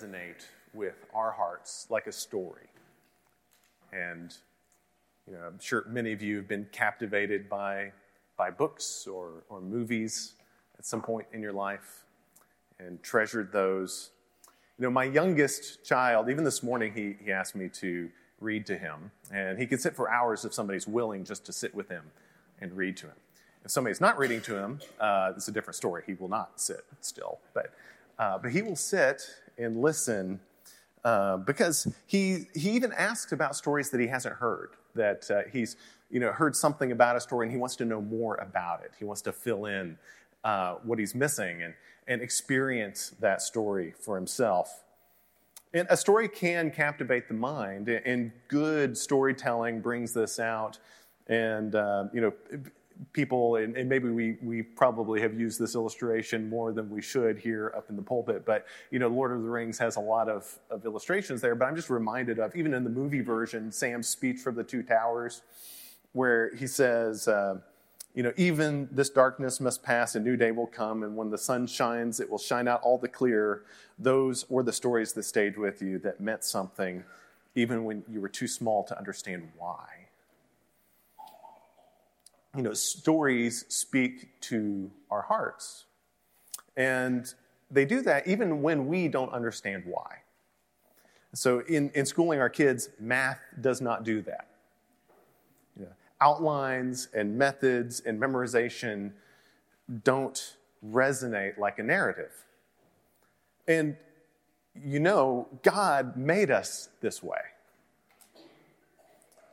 resonate with our hearts like a story. And you know, I'm sure many of you have been captivated by, by books or, or movies at some point in your life and treasured those. You know, my youngest child, even this morning, he, he asked me to read to him. And he could sit for hours if somebody's willing just to sit with him and read to him. If somebody's not reading to him, uh, it's a different story. He will not sit still. But, uh, but he will sit and listen uh, because he, he even asks about stories that he hasn't heard, that uh, he's you know, heard something about a story and he wants to know more about it. He wants to fill in uh, what he's missing and, and experience that story for himself. And a story can captivate the mind, and good storytelling brings this out. And, uh, you know, people, and, and, maybe we, we probably have used this illustration more than we should here up in the pulpit, but, you know, Lord of the Rings has a lot of, of illustrations there. But I'm just reminded of, even in the movie version, Sam's speech from the Two Towers, where he says, uh, you know, even this darkness must pass, a new day will come, and when the sun shines, it will shine out all the clearer. Those were the stories that stayed with you that meant something, even when you were too small to understand why you know, stories speak to our hearts. And they do that even when we don't understand why. So, in, in schooling our kids, math does not do that. You know, outlines and methods and memorization don't resonate like a narrative. And you know, God made us this way.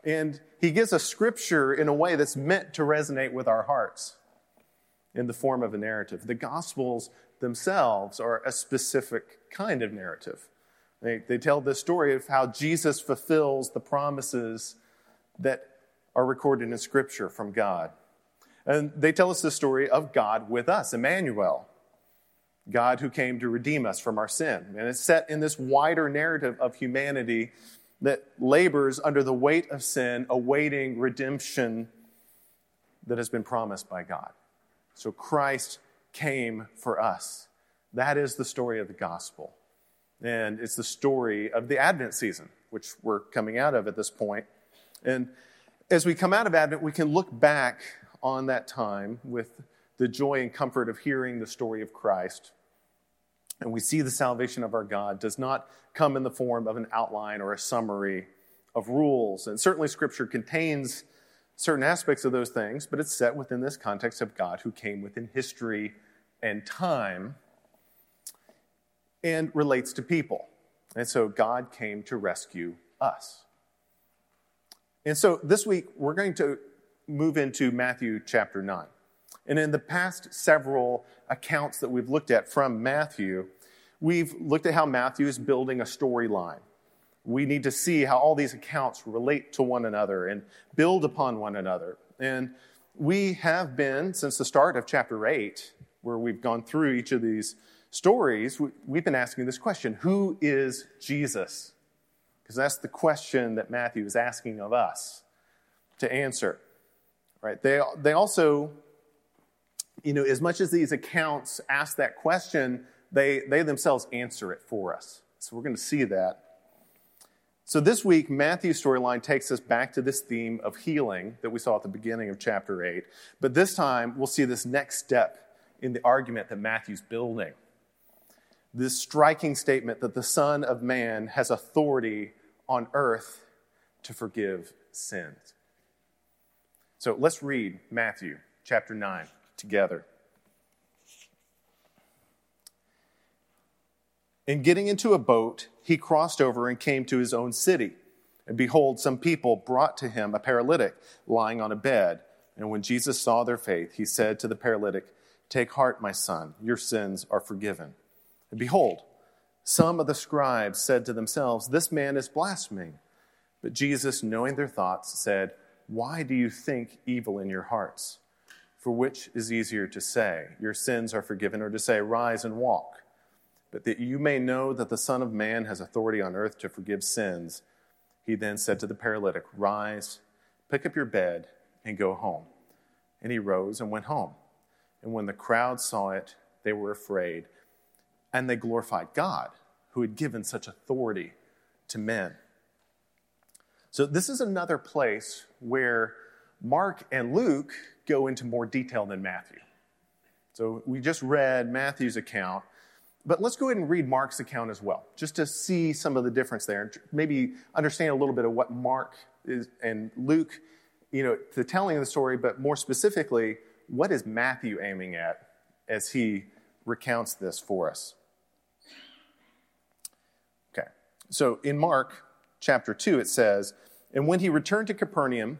And he gives a scripture in a way that's meant to resonate with our hearts in the form of a narrative. The Gospels themselves are a specific kind of narrative. They, they tell the story of how Jesus fulfills the promises that are recorded in Scripture from God. And they tell us the story of God with us, Emmanuel, God who came to redeem us from our sin. And it's set in this wider narrative of humanity that labors under the weight of sin, awaiting redemption that has been promised by God. So Christ came for us. That is the story of the gospel. And it's the story of the Advent season, which we're coming out of at this point. And as we come out of Advent, we can look back on that time with the joy and comfort of hearing the story of Christ and we see the salvation of our God does not come in the form of an outline or a summary of rules. And certainly, Scripture contains certain aspects of those things, but it's set within this context of God who came within history and time and relates to people. And so, God came to rescue us. And so, this week, we're going to move into Matthew chapter 9. And in the past several accounts that we've looked at from Matthew, we've looked at how Matthew is building a storyline. We need to see how all these accounts relate to one another and build upon one another. And we have been, since the start of chapter 8, where we've gone through each of these stories, we've been asking this question Who is Jesus? Because that's the question that Matthew is asking of us to answer. Right? They, they also you know, as much as these accounts ask that question, they, they themselves answer it for us. So we're going to see that. So this week, Matthew's storyline takes us back to this theme of healing that we saw at the beginning of chapter 8. But this time, we'll see this next step in the argument that Matthew's building. This striking statement that the Son of Man has authority on earth to forgive sins. So let's read Matthew chapter 9 together. In getting into a boat, he crossed over and came to his own city. And behold, some people brought to him a paralytic lying on a bed. And when Jesus saw their faith, he said to the paralytic, Take heart, my son, your sins are forgiven. And behold, some of the scribes said to themselves, This man is blaspheming. But Jesus, knowing their thoughts, said, Why do you think evil in your hearts? For which is easier to say, Your sins are forgiven, or to say, Rise and walk? But that you may know that the Son of Man has authority on earth to forgive sins, he then said to the paralytic, Rise, pick up your bed, and go home. And he rose and went home. And when the crowd saw it, they were afraid, and they glorified God, who had given such authority to men. So, this is another place where Mark and Luke go into more detail than Matthew. So, we just read Matthew's account, but let's go ahead and read Mark's account as well, just to see some of the difference there and maybe understand a little bit of what Mark is and Luke, you know, the telling of the story, but more specifically, what is Matthew aiming at as he recounts this for us? Okay, so in Mark chapter 2, it says, And when he returned to Capernaum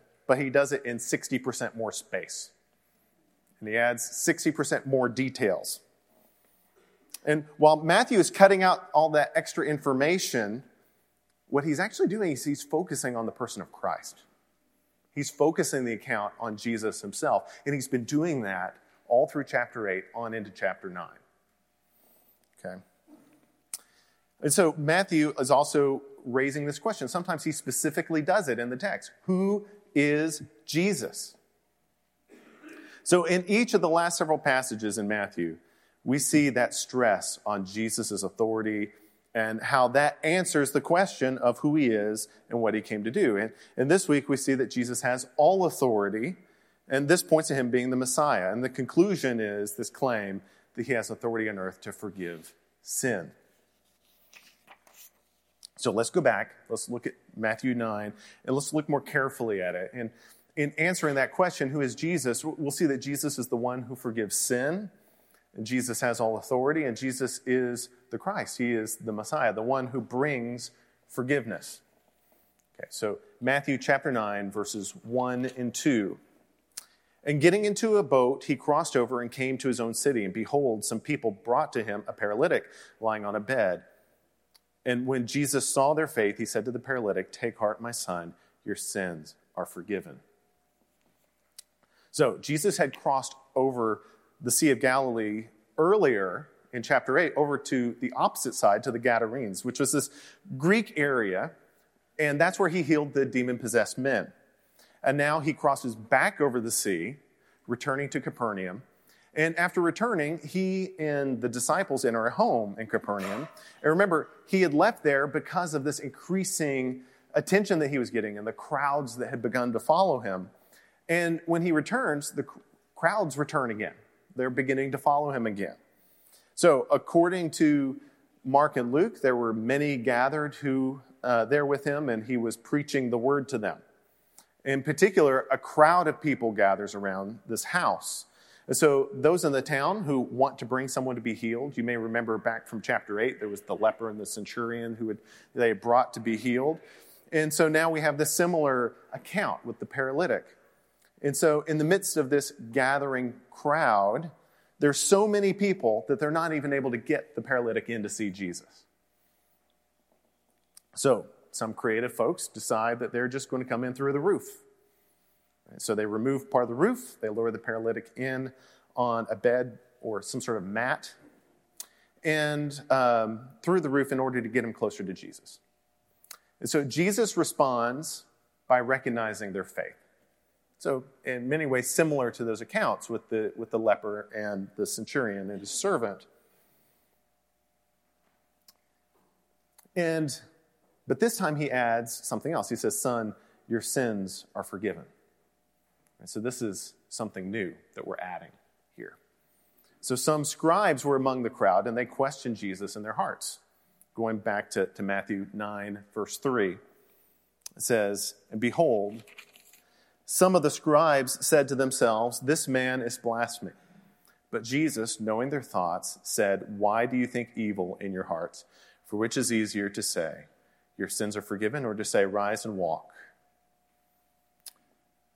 but he does it in 60% more space. And he adds 60% more details. And while Matthew is cutting out all that extra information, what he's actually doing is he's focusing on the person of Christ. He's focusing the account on Jesus himself. And he's been doing that all through chapter 8 on into chapter 9. Okay? And so Matthew is also raising this question. Sometimes he specifically does it in the text Who is Jesus? So in each of the last several passages in Matthew, we see that stress on Jesus' authority and how that answers the question of who he is and what he came to do. And, and this week we see that Jesus has all authority, and this points to him being the Messiah. And the conclusion is this claim that he has authority on earth to forgive sin. So let's go back. Let's look at Matthew 9, and let's look more carefully at it. And in answering that question, who is Jesus, we'll see that Jesus is the one who forgives sin and Jesus has all authority, and Jesus is the Christ. He is the Messiah, the one who brings forgiveness. Okay, so Matthew chapter 9, verses 1 and 2. And getting into a boat, he crossed over and came to his own city. And behold, some people brought to him a paralytic lying on a bed. And when Jesus saw their faith, he said to the paralytic, Take heart, my son, your sins are forgiven. So Jesus had crossed over the Sea of Galilee earlier in chapter 8 over to the opposite side, to the Gadarenes, which was this Greek area, and that's where he healed the demon possessed men. And now he crosses back over the sea, returning to Capernaum. And after returning, he and the disciples enter a home in Capernaum. And remember, he had left there because of this increasing attention that he was getting and the crowds that had begun to follow him. And when he returns, the crowds return again. They're beginning to follow him again. So, according to Mark and Luke, there were many gathered who uh, there with him, and he was preaching the word to them. In particular, a crowd of people gathers around this house. And so, those in the town who want to bring someone to be healed, you may remember back from chapter 8, there was the leper and the centurion who had, they had brought to be healed. And so now we have this similar account with the paralytic. And so, in the midst of this gathering crowd, there's so many people that they're not even able to get the paralytic in to see Jesus. So, some creative folks decide that they're just going to come in through the roof. So, they remove part of the roof, they lower the paralytic in on a bed or some sort of mat, and um, through the roof in order to get him closer to Jesus. And so, Jesus responds by recognizing their faith. So, in many ways, similar to those accounts with the, with the leper and the centurion and his servant. And, but this time he adds something else. He says, Son, your sins are forgiven. And so, this is something new that we're adding here. So, some scribes were among the crowd and they questioned Jesus in their hearts. Going back to, to Matthew 9, verse 3, it says, And behold, some of the scribes said to themselves, This man is blaspheming. But Jesus, knowing their thoughts, said, Why do you think evil in your hearts? For which is easier to say, Your sins are forgiven, or to say, Rise and walk?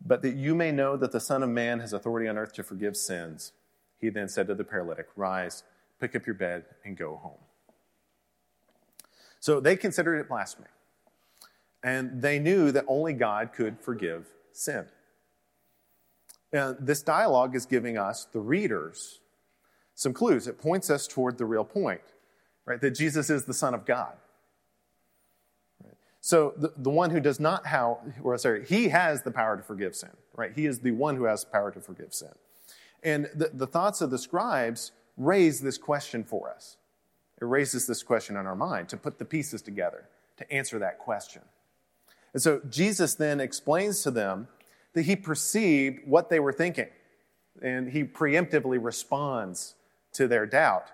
But that you may know that the Son of Man has authority on earth to forgive sins. He then said to the paralytic, Rise, pick up your bed, and go home. So they considered it blasphemy. And they knew that only God could forgive sin. And this dialogue is giving us, the readers, some clues. It points us toward the real point, right? That Jesus is the Son of God. So the, the one who does not have, or sorry, he has the power to forgive sin, right? He is the one who has the power to forgive sin. And the, the thoughts of the scribes raise this question for us. It raises this question in our mind to put the pieces together to answer that question. And so Jesus then explains to them that he perceived what they were thinking, and he preemptively responds to their doubt.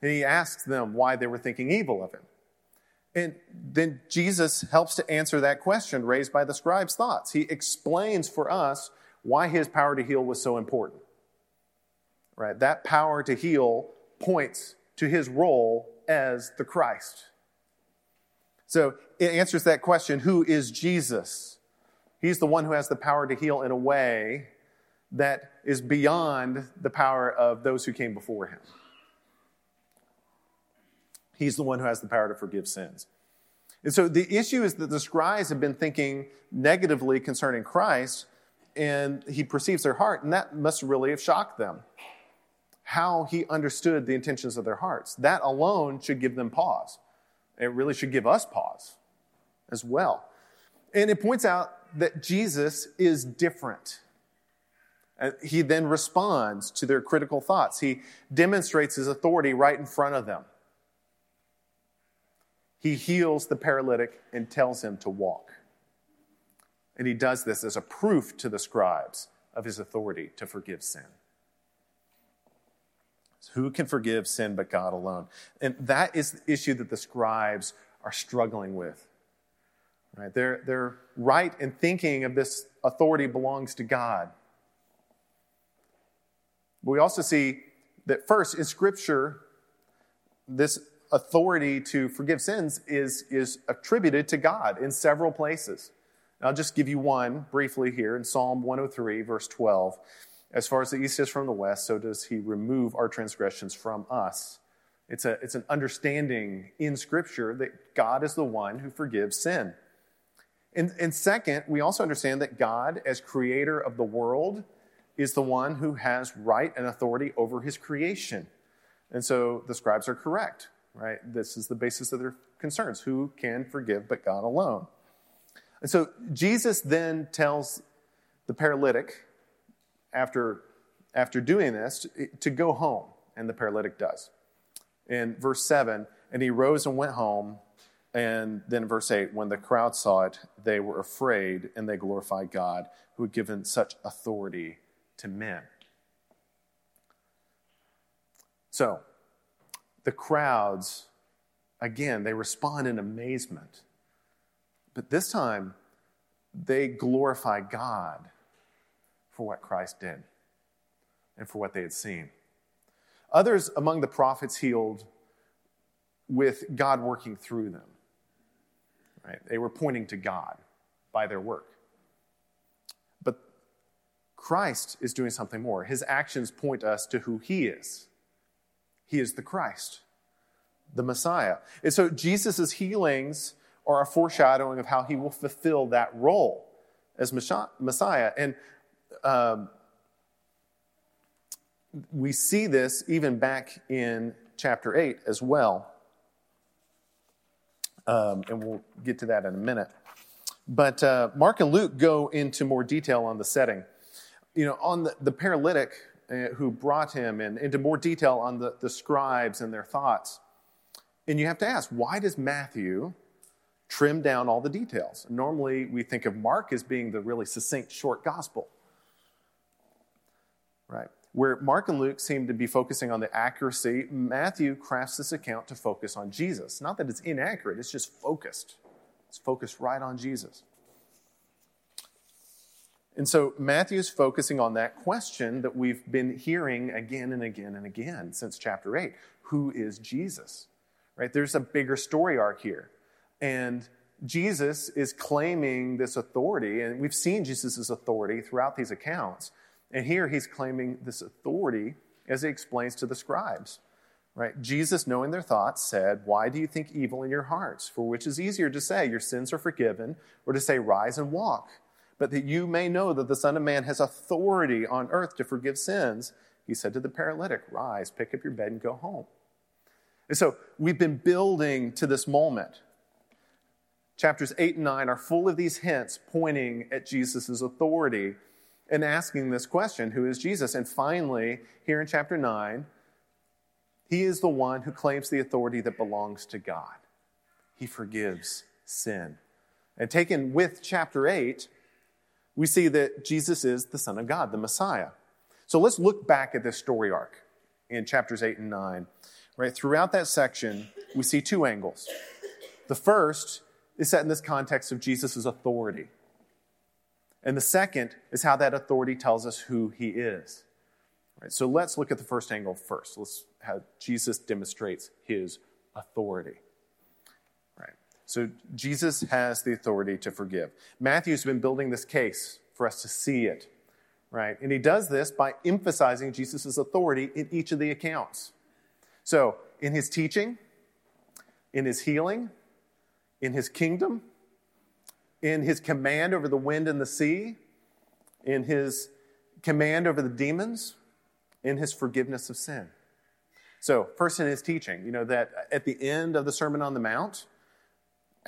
And he asks them why they were thinking evil of him. And then Jesus helps to answer that question raised by the scribe's thoughts. He explains for us why his power to heal was so important. Right? That power to heal points to his role as the Christ. So it answers that question who is Jesus? He's the one who has the power to heal in a way that is beyond the power of those who came before him. He's the one who has the power to forgive sins. And so the issue is that the scribes have been thinking negatively concerning Christ, and he perceives their heart, and that must really have shocked them. How he understood the intentions of their hearts. That alone should give them pause. It really should give us pause as well. And it points out that Jesus is different. Uh, he then responds to their critical thoughts. He demonstrates his authority right in front of them. He heals the paralytic and tells him to walk. And he does this as a proof to the scribes of his authority to forgive sin. Who can forgive sin but God alone? And that is the issue that the scribes are struggling with. Right? They're, they're right in thinking of this authority belongs to God. But we also see that first in Scripture, this authority to forgive sins is, is attributed to God in several places. I'll just give you one briefly here in Psalm 103, verse 12. As far as the east is from the west, so does he remove our transgressions from us. It's, a, it's an understanding in Scripture that God is the one who forgives sin. And, and second, we also understand that God, as creator of the world, is the one who has right and authority over his creation. And so the scribes are correct, right? This is the basis of their concerns. Who can forgive but God alone? And so Jesus then tells the paralytic, after, after doing this, to, to go home, and the paralytic does. In verse 7, and he rose and went home and then verse 8, when the crowd saw it, they were afraid and they glorified God who had given such authority to men. So, the crowds, again, they respond in amazement. But this time, they glorify God for what Christ did and for what they had seen. Others among the prophets healed with God working through them. Right? They were pointing to God by their work. But Christ is doing something more. His actions point us to who he is. He is the Christ, the Messiah. And so Jesus' healings are a foreshadowing of how he will fulfill that role as Messiah. And um, we see this even back in chapter 8 as well um, and we'll get to that in a minute. But uh, Mark and Luke go into more detail on the setting. You know, on the, the paralytic Uh, who brought him and into more detail on the, the scribes and their thoughts. And you have to ask, why does Matthew trim down all the details? Normally, we think of Mark as being the really succinct, short gospel. Right? Where Mark and Luke seem to be focusing on the accuracy, Matthew crafts this account to focus on Jesus. Not that it's inaccurate, it's just focused. It's focused right on Jesus. And so Matthew's focusing on that question that we've been hearing again and again and again since chapter 8 Who is Jesus? Right? There's a bigger story arc here. And Jesus is claiming this authority, and we've seen Jesus' authority throughout these accounts. And here he's claiming this authority as he explains to the scribes. Right? Jesus, knowing their thoughts, said, Why do you think evil in your hearts? For which is easier to say, Your sins are forgiven, or to say, Rise and walk? But that you may know that the Son of Man has authority on earth to forgive sins, he said to the paralytic, Rise, pick up your bed, and go home. And so we've been building to this moment. Chapters 8 and 9 are full of these hints pointing at Jesus' authority and asking this question Who is Jesus? And finally, here in chapter 9, he is the one who claims the authority that belongs to God. He forgives sin. And taken with chapter 8, we see that Jesus is the Son of God, the Messiah. So let's look back at this story arc in chapters 8 and 9. Right? Throughout that section, we see two angles. The first is set in this context of Jesus' authority. And the second is how that authority tells us who he is. Right, so let's look at the first angle first. Let's how Jesus demonstrates his authority. So Jesus has the authority to forgive. Matthew's been building this case for us to see it, right? And he does this by emphasizing Jesus' authority in each of the accounts. So, in his teaching, in his healing, in his kingdom, in his command over the wind and the sea, in his command over the demons, in his forgiveness of sin. So, first in his teaching, you know, that at the end of the Sermon on the Mount,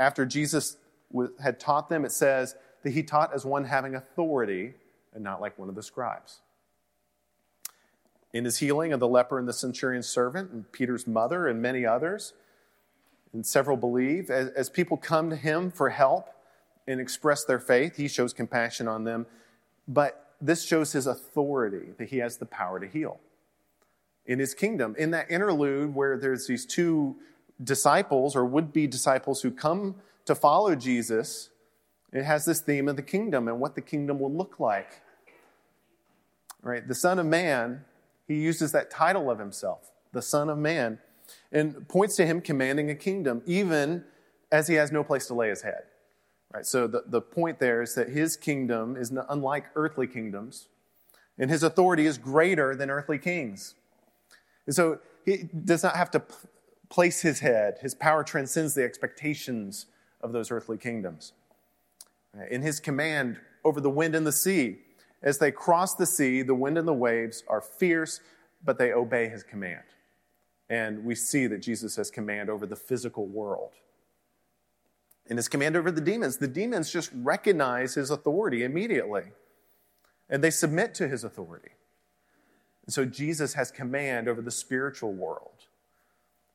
after Jesus had taught them, it says that he taught as one having authority and not like one of the scribes. In his healing of the leper and the centurion's servant, and Peter's mother, and many others, and several believe, as, as people come to him for help and express their faith, he shows compassion on them. But this shows his authority, that he has the power to heal. In his kingdom, in that interlude where there's these two disciples or would be disciples who come to follow Jesus, it has this theme of the kingdom and what the kingdom will look like. Right? The Son of Man, he uses that title of himself, the Son of Man, and points to him commanding a kingdom, even as he has no place to lay his head. Right? So the, the point there is that his kingdom is unlike earthly kingdoms, and his authority is greater than earthly kings. And so he does not have to place his head. His power transcends the expectations of those earthly kingdoms. In his command over the wind and the sea, as they cross the sea, the wind and the waves are fierce, but they obey his command. And we see that Jesus has command over the physical world. In his command over the demons, the demons just recognize his authority immediately, and they submit to his authority. And so Jesus has command over the spiritual world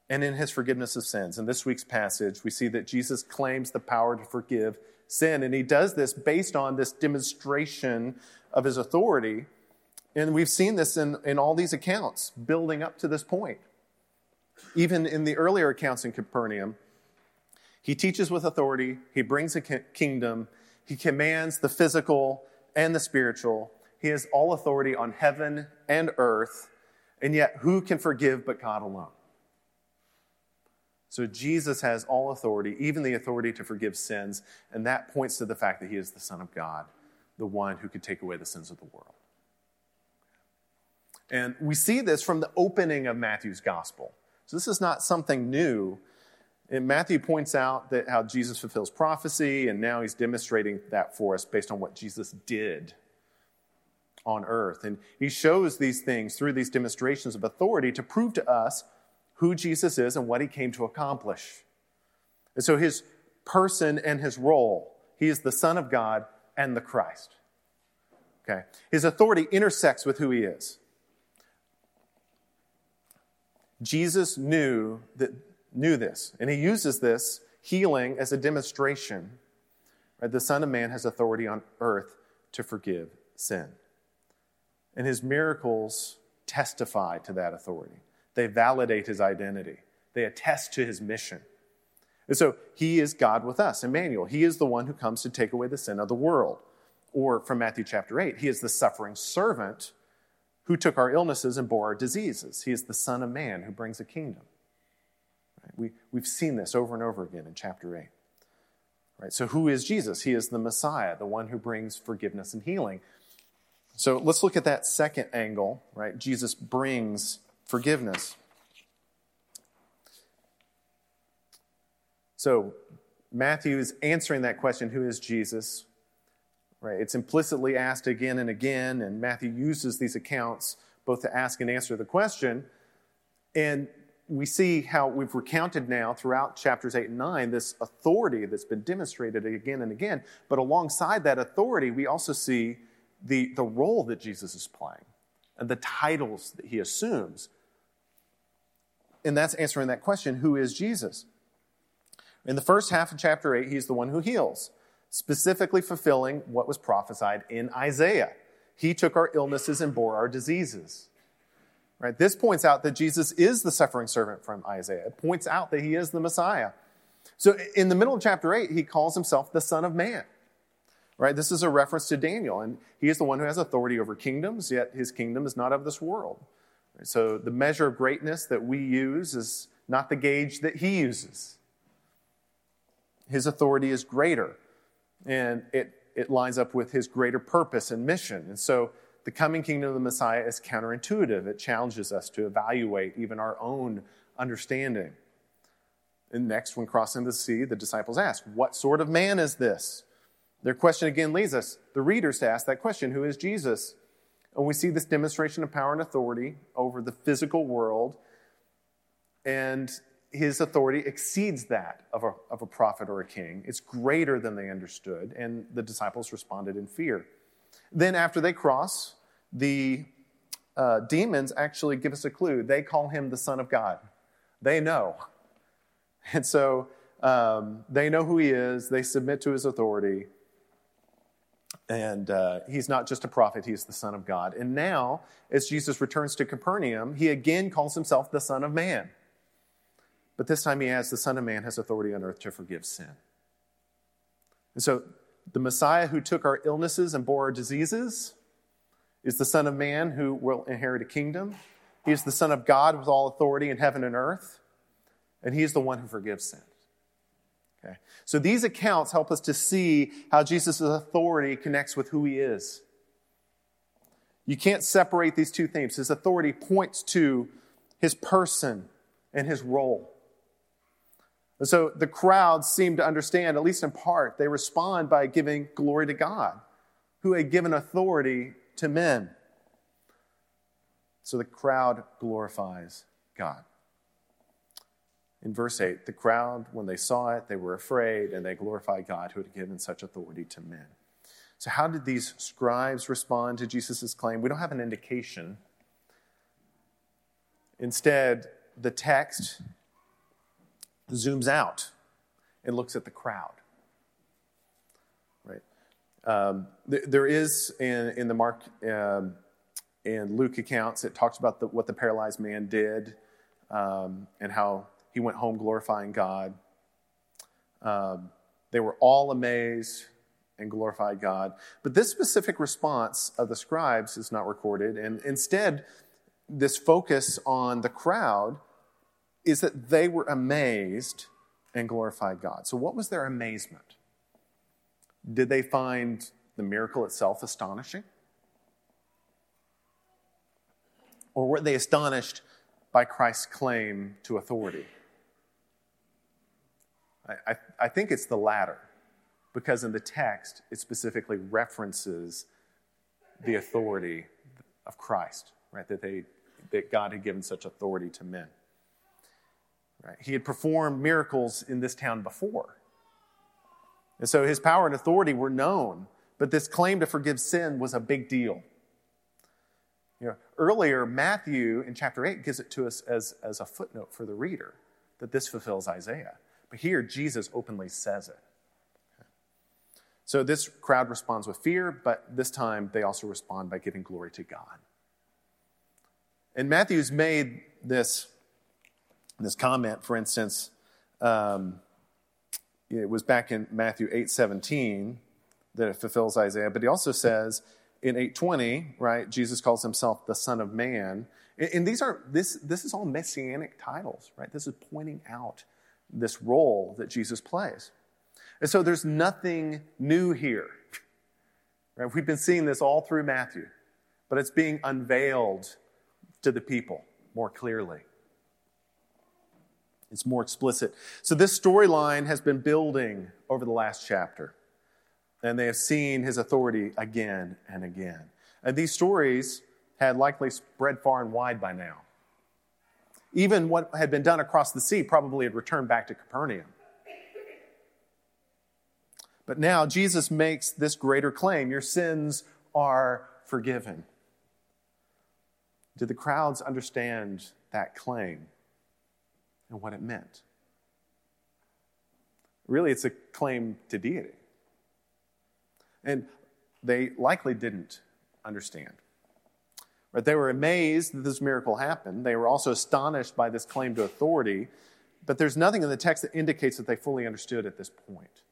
and in his forgiveness of sins. In this week's passage, we see that Jesus claims the power to forgive sin, and he does this based on this demonstration of his authority. And we've seen this in, in all these accounts building up to this point. Even in the earlier accounts in Capernaum, he teaches with authority, he brings a kingdom, he commands the physical and the spiritual. He has all authority on heaven and earth, and yet who can forgive but God alone? So Jesus has all authority, even the authority to forgive sins, and that points to the fact that he is the Son of God, the one who could take away the sins of the world. And we see this from the opening of Matthew's gospel. So this is not something new. And Matthew points out that how Jesus fulfills prophecy, and now he's demonstrating that for us based on what Jesus did on earth. And he shows these things through these demonstrations of authority to prove to us who Jesus is and what he came to accomplish. And so his person and his role he is the Son of God and the Christ. Okay? His authority intersects with who he is. Jesus knew that knew this, and he uses this healing as a demonstration. Right? The Son of Man has authority on earth to forgive sin. And his miracles testify to that authority. They validate his identity. They attest to his mission. And so he is God with us, Emmanuel. He is the one who comes to take away the sin of the world. Or from Matthew chapter 8, he is the suffering servant who took our illnesses and bore our diseases. He is the Son of Man who brings a kingdom. Right? We, we've seen this over and over again in chapter 8. Right? So, who is Jesus? He is the Messiah, the one who brings forgiveness and healing. So, let's look at that second angle, right? Jesus brings forgiveness. So, Matthew is answering that question who is Jesus? Right? It's implicitly asked again and again, and Matthew uses these accounts both to ask and answer the question. And we see how we've recounted now throughout chapters 8 and 9 this authority that's been demonstrated again and again. But alongside that authority, we also see the, the role that Jesus is playing and the titles that he assumes. And that's answering that question who is Jesus? In the first half of chapter 8, he's the one who heals, specifically fulfilling what was prophesied in Isaiah. He took our illnesses and bore our diseases. Right? This points out that Jesus is the suffering servant from Isaiah. It points out that he is the Messiah. So in the middle of chapter 8, he calls himself the Son of Man. Right? This is a reference to Daniel, and he is the one who has authority over kingdoms, yet his kingdom is not of this world. So the measure of greatness that we use is not the gauge that he uses. His authority is greater, and it, it lines up with his greater purpose and mission. And so the coming kingdom of the Messiah is counterintuitive. It challenges us to evaluate even our own understanding. And next, when crossing the sea, the disciples ask, What sort of man is this? Their question again leads us, the readers, to ask that question Who is Jesus? And we see this demonstration of power and authority over the physical world. And his authority exceeds that of a, of a prophet or a king. It's greater than they understood. And the disciples responded in fear. Then, after they cross, the uh, demons actually give us a clue. They call him the Son of God. They know. And so um, they know who he is, they submit to his authority. And uh, he's not just a prophet, he's the Son of God. And now, as Jesus returns to Capernaum, he again calls himself the Son of Man. But this time he adds, the Son of Man has authority on earth to forgive sin. And so the Messiah who took our illnesses and bore our diseases is the Son of Man who will inherit a kingdom. He is the Son of God with all authority in heaven and earth, and He is the one who forgives sins. Okay? So these accounts help us to see how Jesus' authority connects with who He is. You can't separate these two themes. His authority points to His person and His role. And so the crowds seem to understand, at least in part. They respond by giving glory to God, who had given authority to men. So the crowd glorifies God. In verse 8, the crowd, when they saw it, they were afraid and they glorified God who had given such authority to men. So, how did these scribes respond to Jesus' claim? We don't have an indication. Instead, the text zooms out and looks at the crowd. Right? Um, th- there is in, in the Mark um, and Luke accounts, it talks about the, what the paralyzed man did um, and how he went home glorifying God. Um, they were all amazed and glorified God. But this specific response of the scribes is not recorded, and instead, this focus on the crowd is that they were amazed and glorified God. So, what was their amazement? Did they find the miracle itself astonishing? Or were they astonished by Christ's claim to authority? I, I, I think it's the latter, because in the text, it specifically references the authority of Christ, right? That, they, that God had given such authority to men. Right? He had performed miracles in this town before. And so his power and authority were known, but this claim to forgive sin was a big deal. You know, earlier, Matthew in chapter 8 gives it to us as, as a footnote for the reader that this fulfills Isaiah. Here, Jesus openly says it. So this crowd responds with fear, but this time they also respond by giving glory to God. And Matthew's made this, this comment, for instance, um, it was back in Matthew 8 17 that it fulfills Isaiah, but he also says in 820, right, Jesus calls himself the Son of Man. And these are this this is all messianic titles, right? This is pointing out this role that Jesus plays. And so there's nothing new here. Right? We've been seeing this all through Matthew, but it's being unveiled to the people more clearly. It's more explicit. So this storyline has been building over the last chapter. And they have seen his authority again and again. And these stories had likely spread far and wide by now. Even what had been done across the sea probably had returned back to Capernaum. But now Jesus makes this greater claim your sins are forgiven. Did the crowds understand that claim and what it meant? Really, it's a claim to deity. And they likely didn't understand. Right? They were amazed that this miracle happened. They were also astonished by this claim to authority. But there's nothing in the text that indicates that they fully understood at this point.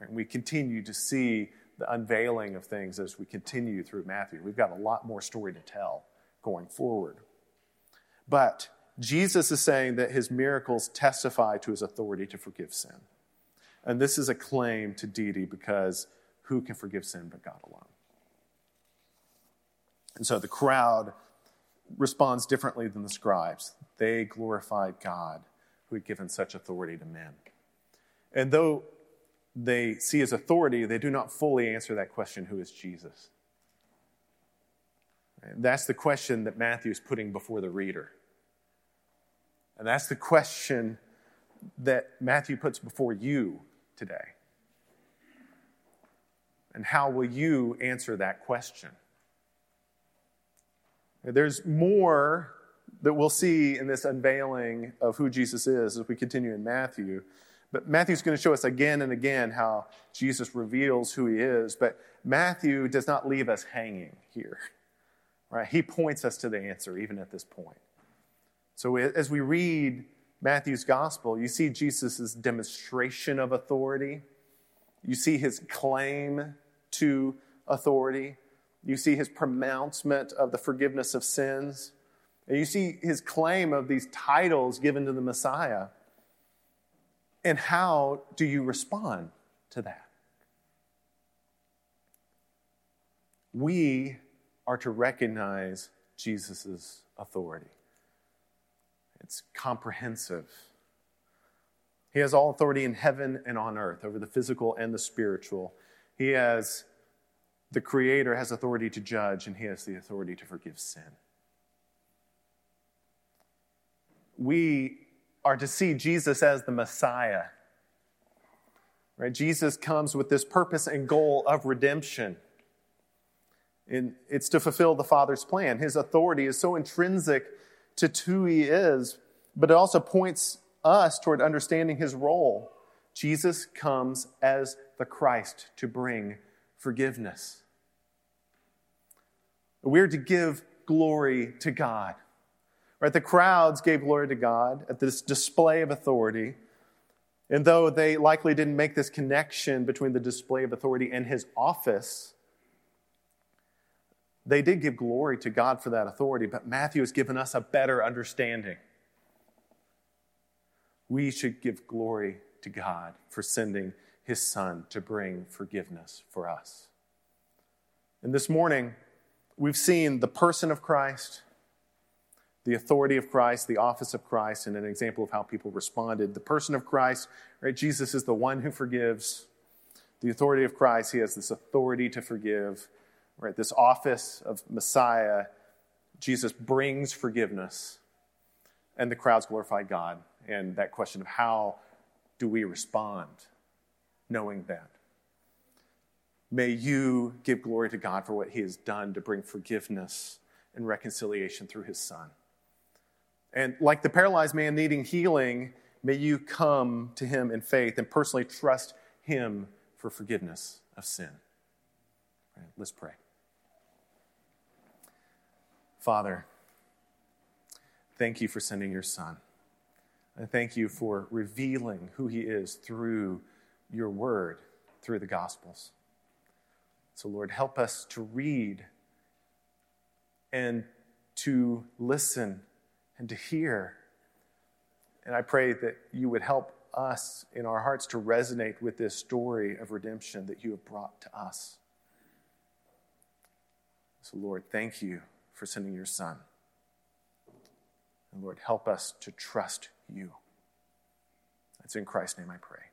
Right? We continue to see the unveiling of things as we continue through Matthew. We've got a lot more story to tell going forward. But Jesus is saying that his miracles testify to his authority to forgive sin. And this is a claim to deity because who can forgive sin but God alone? And so the crowd responds differently than the scribes. They glorified God who had given such authority to men. And though they see his authority, they do not fully answer that question who is Jesus? And that's the question that Matthew is putting before the reader. And that's the question that Matthew puts before you today. And how will you answer that question? There's more that we'll see in this unveiling of who Jesus is as we continue in Matthew. But Matthew's going to show us again and again how Jesus reveals who he is. But Matthew does not leave us hanging here. Right? He points us to the answer even at this point. So as we read Matthew's gospel, you see Jesus' demonstration of authority. You see his claim to authority. You see his pronouncement of the forgiveness of sins. And you see his claim of these titles given to the Messiah. And how do you respond to that? We are to recognize Jesus' authority. It's comprehensive. He has all authority in heaven and on earth over the physical and the spiritual. He has, the Creator has authority to judge, and He has the authority to forgive sin. We are to see Jesus as the Messiah. Right? Jesus comes with this purpose and goal of redemption. And it's to fulfill the Father's plan. His authority is so intrinsic to who he is, but it also points us toward understanding his role. Jesus comes as the Christ to bring forgiveness. We're to give glory to God. Right? The crowds gave glory to God at this display of authority. And though they likely didn't make this connection between the display of authority and his office, they did give glory to God for that authority, but Matthew has given us a better understanding. We should give glory to God for sending his son to bring forgiveness for us. And this morning, we've seen the person of Christ, the authority of Christ, the office of Christ, and an example of how people responded. The person of Christ, right? Jesus is the one who forgives. The authority of Christ, he has this authority to forgive right? This office of Messiah, Jesus brings forgiveness, and the crowds glorify God. And that question of how do we respond knowing that? May you give glory to God for what he has done to bring forgiveness and reconciliation through his son. And like the paralyzed man needing healing, may you come to him in faith and personally trust him for forgiveness of sin. Right, let's pray. Father, thank you for sending your son. And thank you for revealing who he is through your word, through the Gospels. So, Lord, help us to read and to listen and to hear. And I pray that you would help us in our hearts to resonate with this story of redemption that you have brought to us. So, Lord, thank you for sending your Son. And Lord, help us to trust you. It's in Christ's name I pray.